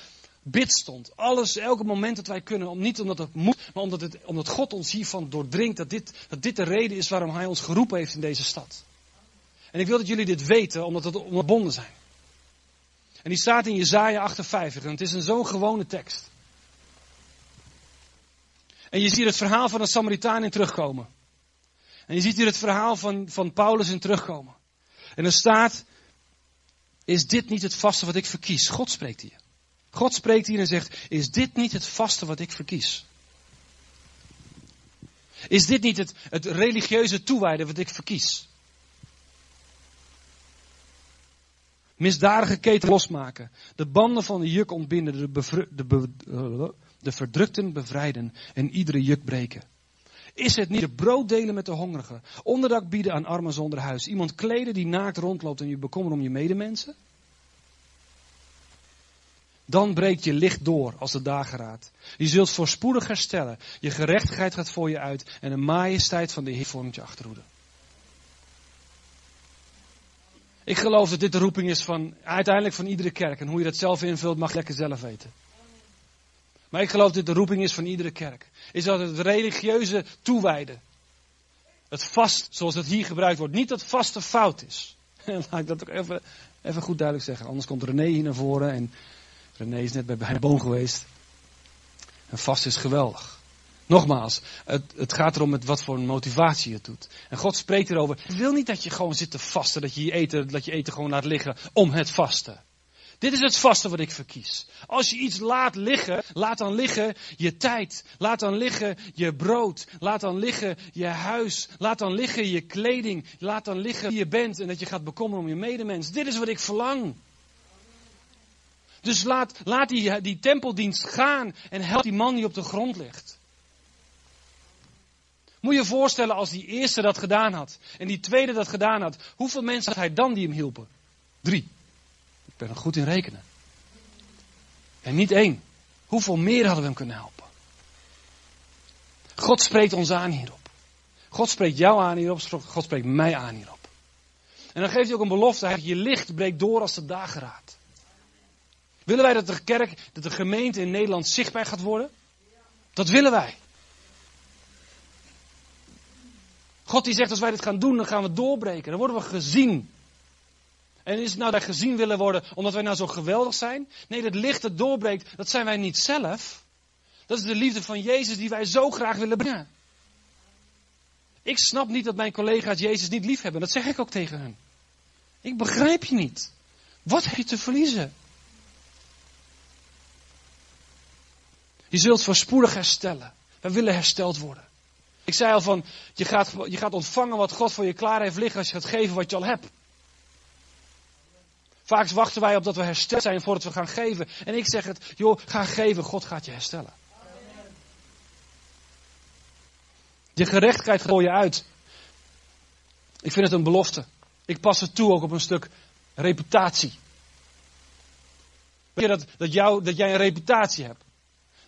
bidstond. Alles, elke moment dat wij kunnen. Niet omdat het moet, maar omdat, het, omdat God ons hiervan doordringt. Dat dit, dat dit de reden is waarom Hij ons geroepen heeft in deze stad. En ik wil dat jullie dit weten, omdat we onderbonden zijn. En die staat in Jezaja 58. En het is een zo'n gewone tekst. En je ziet het verhaal van een Samaritaan in terugkomen. En je ziet hier het verhaal van, van Paulus in terugkomen. En er staat, is dit niet het vaste wat ik verkies? God spreekt hier. God spreekt hier en zegt, is dit niet het vaste wat ik verkies? Is dit niet het, het religieuze toewijden wat ik verkies? Misdadige keten losmaken. De banden van de juk ontbinden. De, de, de verdrukten bevrijden. En iedere juk breken. Is het niet brood delen met de hongerigen, onderdak bieden aan armen zonder huis, iemand kleden die naakt rondloopt en je bekommert om je medemensen? Dan breekt je licht door als de dageraad. Je zult voorspoedig herstellen. Je gerechtigheid gaat voor je uit en de majesteit van de Heer vormt je achterhoede. Ik geloof dat dit de roeping is van uiteindelijk van iedere kerk. En hoe je dat zelf invult mag je lekker zelf weten. Maar ik geloof dat dit de roeping is van iedere kerk. Is dat het religieuze toewijden. Het vast, zoals het hier gebruikt wordt. Niet dat vaste fout is. Laat ik dat ook even, even goed duidelijk zeggen. Anders komt René hier naar voren. En René is net bij mijn boom geweest. En vast is geweldig. Nogmaals, het, het gaat erom met wat voor motivatie je doet. En God spreekt erover. Ik wil niet dat je gewoon zit te vasten, dat je je eten, dat je eten gewoon laat liggen om het vasten. Dit is het vaste wat ik verkies. Als je iets laat liggen, laat dan liggen je tijd. Laat dan liggen je brood. Laat dan liggen je huis. Laat dan liggen je kleding. Laat dan liggen wie je bent en dat je gaat bekommeren om je medemens. Dit is wat ik verlang. Dus laat, laat die, die tempeldienst gaan en help die man die op de grond ligt. Moet je je voorstellen als die eerste dat gedaan had en die tweede dat gedaan had, hoeveel mensen had hij dan die hem hielpen? Drie. Ben er goed in rekenen. En niet één. Hoeveel meer hadden we hem kunnen helpen? God spreekt ons aan hierop. God spreekt jou aan hierop, God spreekt mij aan hierop. En dan geeft hij ook een belofte, je licht breekt door als de dageraad. Willen wij dat de kerk, dat de gemeente in Nederland zichtbaar gaat worden? Dat willen wij. God die zegt als wij dit gaan doen, dan gaan we doorbreken. Dan worden we gezien. En is het nou dat gezien willen worden omdat wij nou zo geweldig zijn? Nee, dat licht dat doorbreekt, dat zijn wij niet zelf. Dat is de liefde van Jezus die wij zo graag willen brengen. Ik snap niet dat mijn collega's Jezus niet lief hebben. Dat zeg ik ook tegen hen. Ik begrijp je niet. Wat heb je te verliezen? Je zult voorspoedig herstellen. Wij willen hersteld worden. Ik zei al van, je gaat, je gaat ontvangen wat God voor je klaar heeft liggen als je gaat geven wat je al hebt. Vaak wachten wij op dat we hersteld zijn voordat we gaan geven. En ik zeg het, joh, ga geven, God gaat je herstellen. Je gerechtigheid gooi je uit. Ik vind het een belofte. Ik pas het toe ook op een stuk reputatie. Weet je dat, dat, jou, dat jij een reputatie hebt?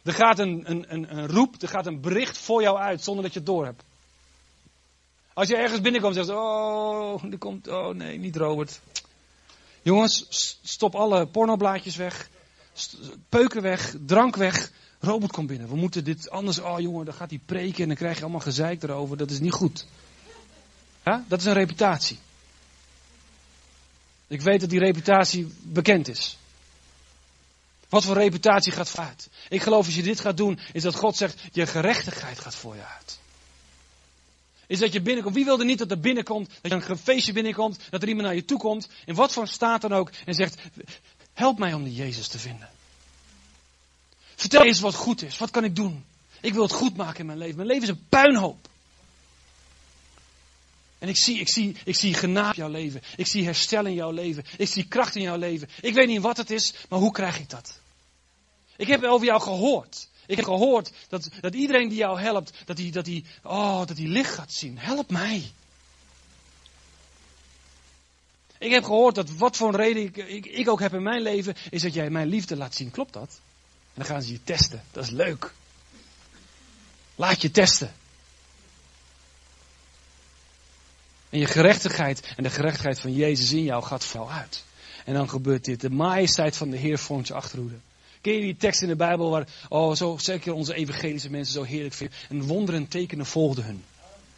Er gaat een, een, een, een roep, er gaat een bericht voor jou uit zonder dat je het door hebt. Als je ergens binnenkomt en zegt, oh, er komt, oh nee, niet Robert. Jongens, stop alle pornoblaadjes weg, peuken weg, drank weg. Robert komt binnen. We moeten dit anders, oh jongen, dan gaat hij preken en dan krijg je allemaal gezeik erover. Dat is niet goed. Ja, dat is een reputatie. Ik weet dat die reputatie bekend is. Wat voor reputatie gaat vooruit? Ik geloof als je dit gaat doen, is dat God zegt, je gerechtigheid gaat voor je uit. Is dat je binnenkomt. Wie wil er niet dat er binnenkomt, dat je een feestje binnenkomt, dat er iemand naar je toe komt, in wat voor staat dan ook, en zegt, help mij om die Jezus te vinden. Vertel eens wat goed is. Wat kan ik doen? Ik wil het goed maken in mijn leven. Mijn leven is een puinhoop. En ik zie, ik zie, ik zie genade in jouw leven. Ik zie herstel in jouw leven. Ik zie kracht in jouw leven. Ik weet niet wat het is, maar hoe krijg ik dat? Ik heb over jou gehoord. Ik heb gehoord dat, dat iedereen die jou helpt, dat die, dat, die, oh, dat licht gaat zien. Help mij. Ik heb gehoord dat wat voor een reden ik, ik, ook heb in mijn leven, is dat jij mijn liefde laat zien. Klopt dat? En dan gaan ze je testen. Dat is leuk. Laat je testen. En je gerechtigheid en de gerechtigheid van Jezus in jou gaat voor uit. En dan gebeurt dit. De majesteit van de Heer vormt je achterhoede. Ken je die tekst in de Bijbel waar, oh, zo zeker onze evangelische mensen zo heerlijk vinden. En wonderen en tekenen volgden hun.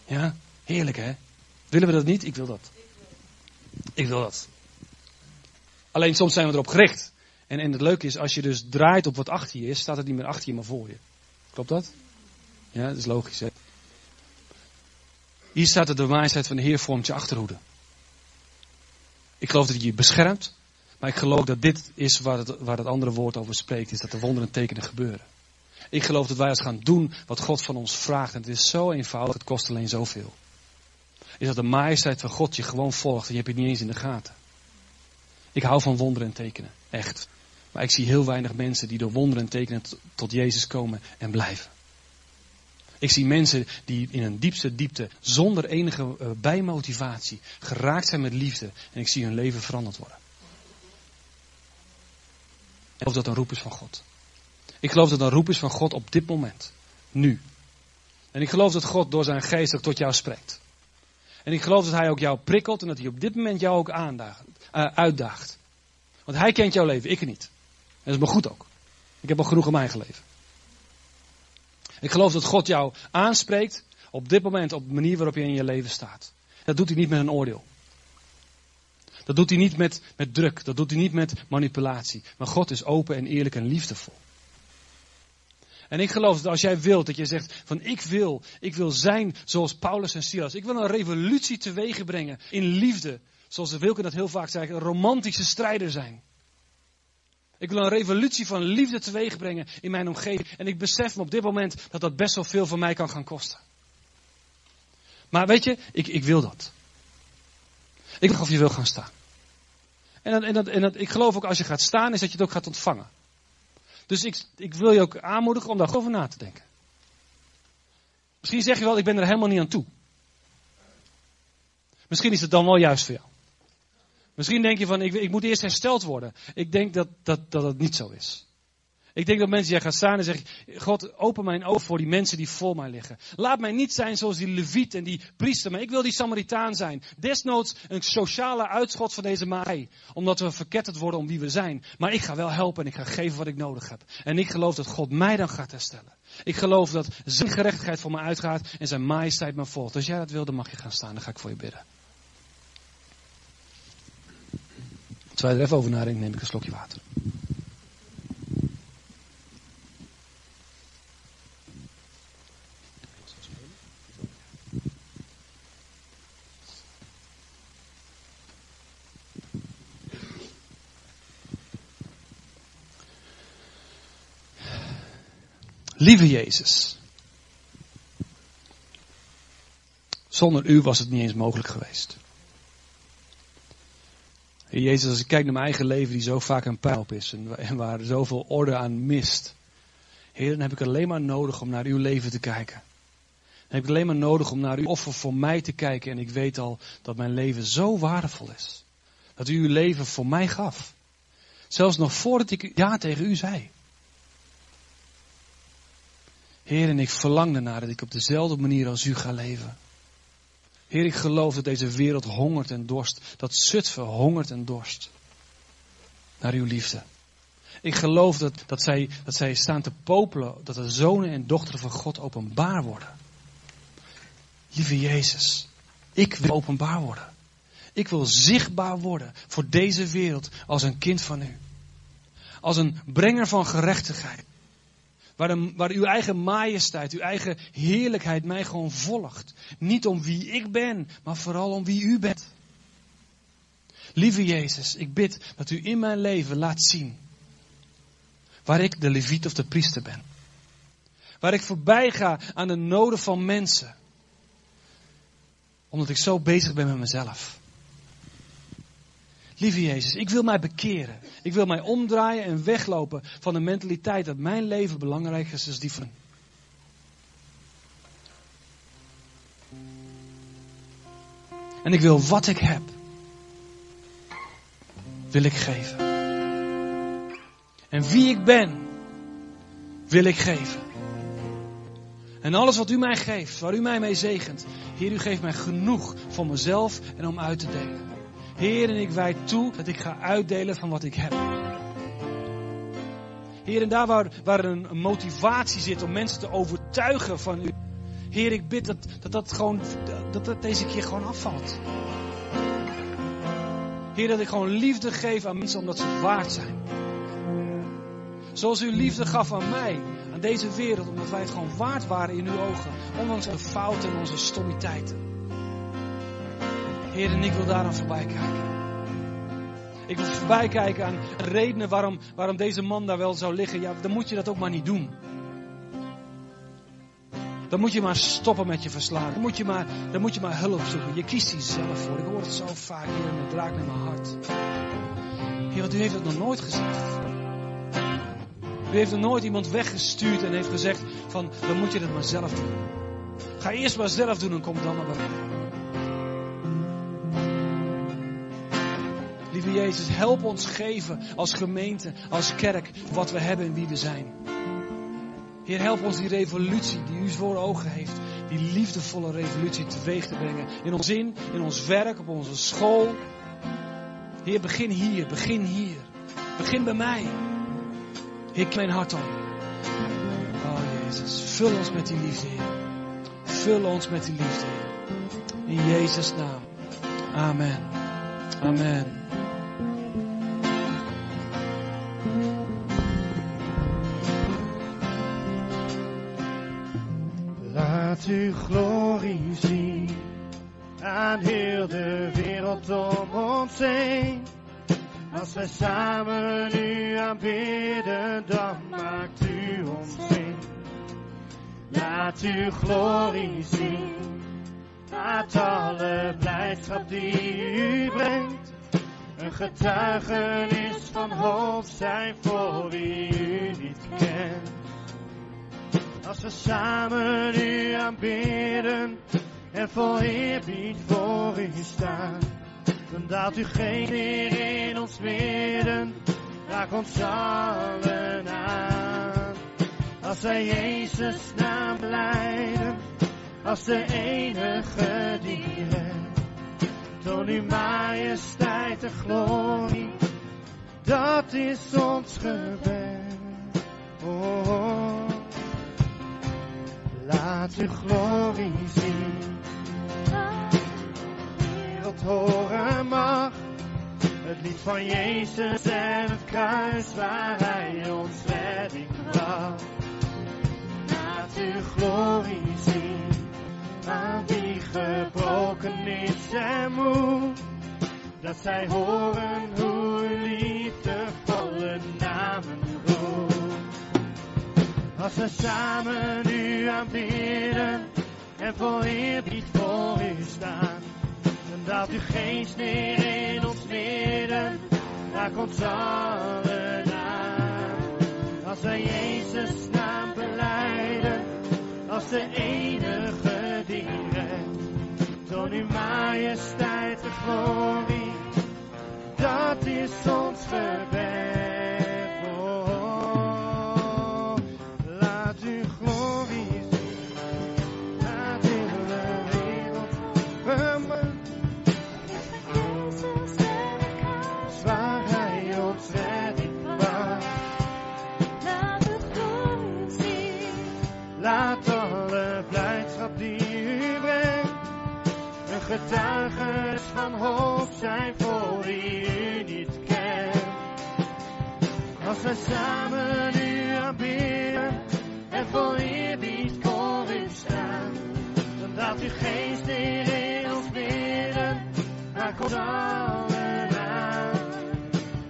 Ja, heerlijk hè? Willen we dat niet? Ik wil dat. Ik wil dat. Alleen soms zijn we erop gericht. En, en het leuke is, als je dus draait op wat achter je is, staat het niet meer achter je, maar voor je. Klopt dat? Ja, dat is logisch hè. Hier staat het de wijsheid van de Heer vormt je achterhoede. Ik geloof dat hij je beschermt. Maar ik geloof dat dit is waar het, andere woord over spreekt. Is dat er wonderen en tekenen gebeuren. Ik geloof dat wij als gaan doen wat God van ons vraagt. En het is zo eenvoudig. Het kost alleen zoveel. Is dat de majesteit van God je gewoon volgt. En je hebt het niet eens in de gaten. Ik hou van wonderen en tekenen. Echt. Maar ik zie heel weinig mensen die door wonderen en tekenen tot Jezus komen en blijven. Ik zie mensen die in een diepste diepte, zonder enige uh, bijmotivatie, geraakt zijn met liefde. En ik zie hun leven veranderd worden. Ik geloof dat een roep is van God. Ik geloof dat een roep is van God op dit moment. Nu. En ik geloof dat God door zijn geest ook tot jou spreekt. En ik geloof dat hij ook jou prikkelt en dat hij op dit moment jou ook aandaagt, uh, uitdaagt. Want hij kent jouw leven, ik niet. En dat is me goed ook. Ik heb al genoeg in mijn leven. Ik geloof dat God jou aanspreekt op dit moment op de manier waarop je in je leven staat. Dat doet hij niet met een oordeel. Dat doet hij niet met, met druk. Dat doet hij niet met manipulatie. Maar God is open en eerlijk en liefdevol. En ik geloof dat als jij wilt, dat je zegt van ik wil, ik wil zijn zoals Paulus en Silas. Ik wil een revolutie teweeg brengen in liefde. Zoals Wilke dat heel vaak zei, een romantische strijder zijn. Ik wil een revolutie van liefde teweeg brengen in mijn omgeving. En ik besef me op dit moment dat dat best wel veel voor mij kan gaan kosten. Maar weet je, ik, ik wil dat. Ik weet of je wil gaan staan. En, dat, en, en ik geloof ook als je gaat staan, is dat je het ook gaat ontvangen. Dus ik, ik wil je ook aanmoedigen om daar over na te denken. Misschien zeg je wel, ik ben er helemaal niet aan toe. Misschien is het dan wel juist voor jou. Misschien denk je van, ik, ik moet eerst hersteld worden. Ik denk dat, dat, dat het niet zo is. Ik denk dat mensen hier gaan staan en zeggen, God, open mijn ogen voor die mensen die voor mij liggen. Laat mij niet zijn zoals die leviet en die priester, maar ik wil die Samaritaan zijn. Desnoods een sociale uitschot van deze maai, omdat we verketterd worden om wie we zijn. Maar ik ga wel helpen en ik ga geven wat ik nodig heb. En ik geloof dat God mij dan gaat herstellen. Ik geloof dat zijn gerechtigheid voor me uitgaat en zijn majesteit me volgt. Als jij dat wil, dan mag je gaan staan, dan ga ik voor je bidden. Terwijl je er even over nadenkt, neem ik een slokje water. Lieve Jezus, zonder u was het niet eens mogelijk geweest. Jezus, als ik kijk naar mijn eigen leven, die zo vaak een pijn op is en waar zoveel orde aan mist. Heer, dan heb ik alleen maar nodig om naar uw leven te kijken. Dan heb ik alleen maar nodig om naar uw offer voor mij te kijken. En ik weet al dat mijn leven zo waardevol is. Dat u uw leven voor mij gaf. Zelfs nog voordat ik ja tegen u zei. Heer, en ik verlang ernaar dat ik op dezelfde manier als u ga leven. Heer, ik geloof dat deze wereld hongert en dorst. Dat Zutphen hongert en dorst. Naar uw liefde. Ik geloof dat, dat, zij, dat zij staan te popelen. Dat de zonen en dochteren van God openbaar worden. Lieve Jezus, ik wil openbaar worden. Ik wil zichtbaar worden voor deze wereld als een kind van u. Als een brenger van gerechtigheid. Waar, waar uw eigen majesteit, uw eigen heerlijkheid mij gewoon volgt. Niet om wie ik ben, maar vooral om wie u bent. Lieve Jezus, ik bid dat u in mijn leven laat zien waar ik de leviet of de priester ben. Waar ik voorbij ga aan de noden van mensen. Omdat ik zo bezig ben met mezelf. Lieve Jezus, ik wil mij bekeren. Ik wil mij omdraaien en weglopen van de mentaliteit dat mijn leven belangrijker is dan die van. En ik wil wat ik heb, wil ik geven. En wie ik ben, wil ik geven. En alles wat u mij geeft, waar u mij mee zegent, Heer, u geeft mij genoeg voor mezelf en om uit te delen. Heer, en ik wijd toe dat ik ga uitdelen van wat ik heb. Heer, en daar waar, een, motivatie zit om mensen te overtuigen van u. Heer, ik bid dat dat, gewoon, dat, deze keer gewoon afvalt. Heer, dat ik gewoon liefde geef aan mensen omdat ze waard zijn. Zoals u liefde gaf aan mij, aan deze wereld, omdat wij het gewoon waard waren in uw ogen. Ondanks de fouten en onze stommiteiten. Heer, en ik wil daaraan voorbij kijken. Ik wil voorbij kijken aan redenen waarom, waarom deze man daar wel zou liggen. Ja, dan moet je dat ook maar niet doen. Dan moet je maar stoppen met je verslagen. Dan moet je maar, dan moet je maar hulp zoeken. Je kiest hier zelf voor. Ik hoor het zo vaak hier en het raakt met mijn hart. Heer, want u heeft het nog nooit gezegd. U heeft er nooit iemand weggestuurd en heeft gezegd van, dan moet je het maar zelf doen. Ga eerst maar zelf doen en kom dan maar bij mij. Lieve Jezus, help ons geven als gemeente, als kerk, wat we hebben en wie we zijn. Heer, help ons die revolutie die u voor ogen heeft, die liefdevolle revolutie teweeg te brengen. In ons zin, in ons werk, op onze school. Heer, begin hier, begin hier. Begin bij mij. Heer, mijn hart op. Oh Jezus, vul ons met die liefde, Heer. Vul ons met die liefde, Heer. In Jezus' naam. Amen. Amen. Wij samen u aanbidden, dan maakt u ons zin. Laat uw glorie zien, laat alle blijdschap die u brengt. Een getuigenis van hoop zijn voor wie u niet kent. Als we samen u aanbidden en vol eerbied voor u staan. Dan daalt u geen Heer in ons midden, raak ons allen aan. Als wij Jezus naam leiden, als de enige die redt. Toon uw majesteit en glorie, dat is ons gebed. Oh, oh. laat uw glorie zien. Wereld horen het lied van Jezus en het kruis waar hij ons redding bracht. Laat uw glorie zien aan wie gebroken is en moe. Dat zij horen hoe uw liefdevolle namen roept. Als we samen u aanbidden en vol eerbied voor u staan. Dan daalt uw geest neer in ons midden, raak ons allen aan. Als wij Jezus naam beleiden, als de enige die redt. Toon uw majesteit en glorie, dat is ons gebed. Een getuigenis van hoop zijn voor wie u niet kent. Als wij samen u aanbidden en vol eerbied voor u staan, dan daalt uw geest neer in ons midden, maak ons allen aan.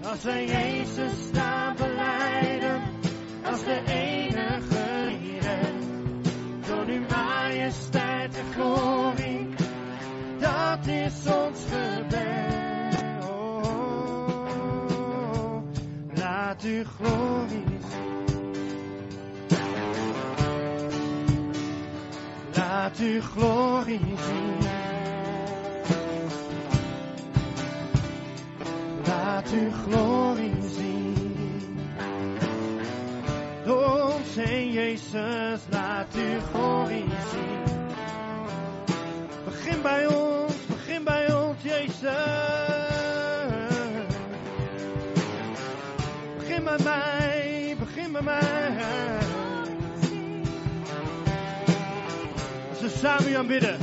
Als wij Jezus naam Jezus, laat uw glorie zien. Begin bij ons, bij ons, Jezus. Begin bij mij, begin bij mij. Als we samen u aanbidden.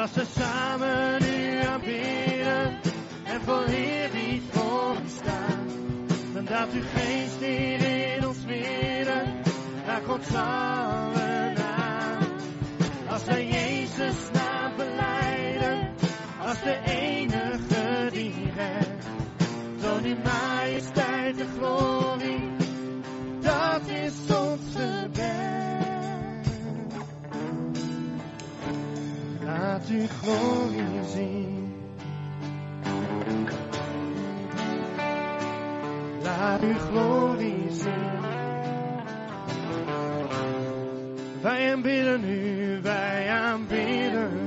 Als we samen u aanbidden en vol eerbied voor u staan, dan daalt uw geest hier in ons midden, raak ons allen aan. Als wij Jezus naam beleiden, als de enige die redt, toon uw majesteit en glorie, dat is ons gebed. Laat uw glorie zien. Laat uw glorie zien. Wij aanbidden u, wij aanbidden u.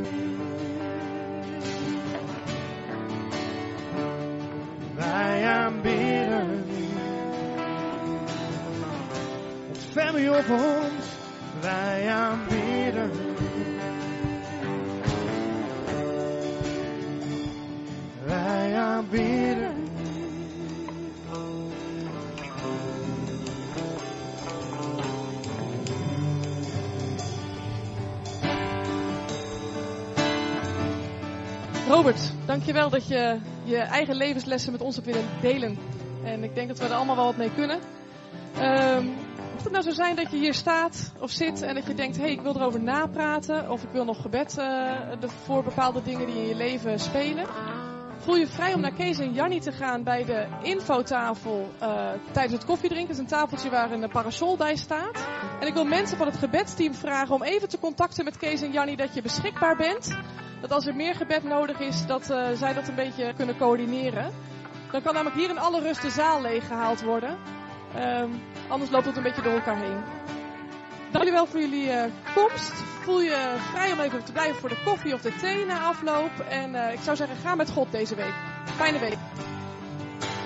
U op ons, wij aanbidden. Wij aanbidden. Robert, dankjewel dat je je eigen levenslessen met ons hebt willen delen. En ik denk dat we er allemaal wel wat mee kunnen. Ehm nou zo zijn dat je hier staat of zit en dat je denkt, hé, hey, ik wil erover napraten. Of ik wil nog gebed eh, voor bepaalde dingen die in je leven spelen. Voel je vrij om naar Kees en Jannie te gaan bij de infotafel eh, tijdens het koffiedrinken. Het is een tafeltje waar een parasol bij staat. En ik wil mensen van het gebedsteam vragen om even te contacten met Kees en Jannie dat je beschikbaar bent. dat als er meer gebed nodig is, dat uh, zij dat een beetje kunnen coördineren. Dan kan namelijk hier in alle rust de zaal leeggehaald worden. Um, anders loopt het een beetje door elkaar heen. Dank wel voor jullie uh, komst. Voel je vrij om even te blijven voor de koffie of de thee na afloop. En uh, ik zou zeggen, ga met God deze week. Fijne week.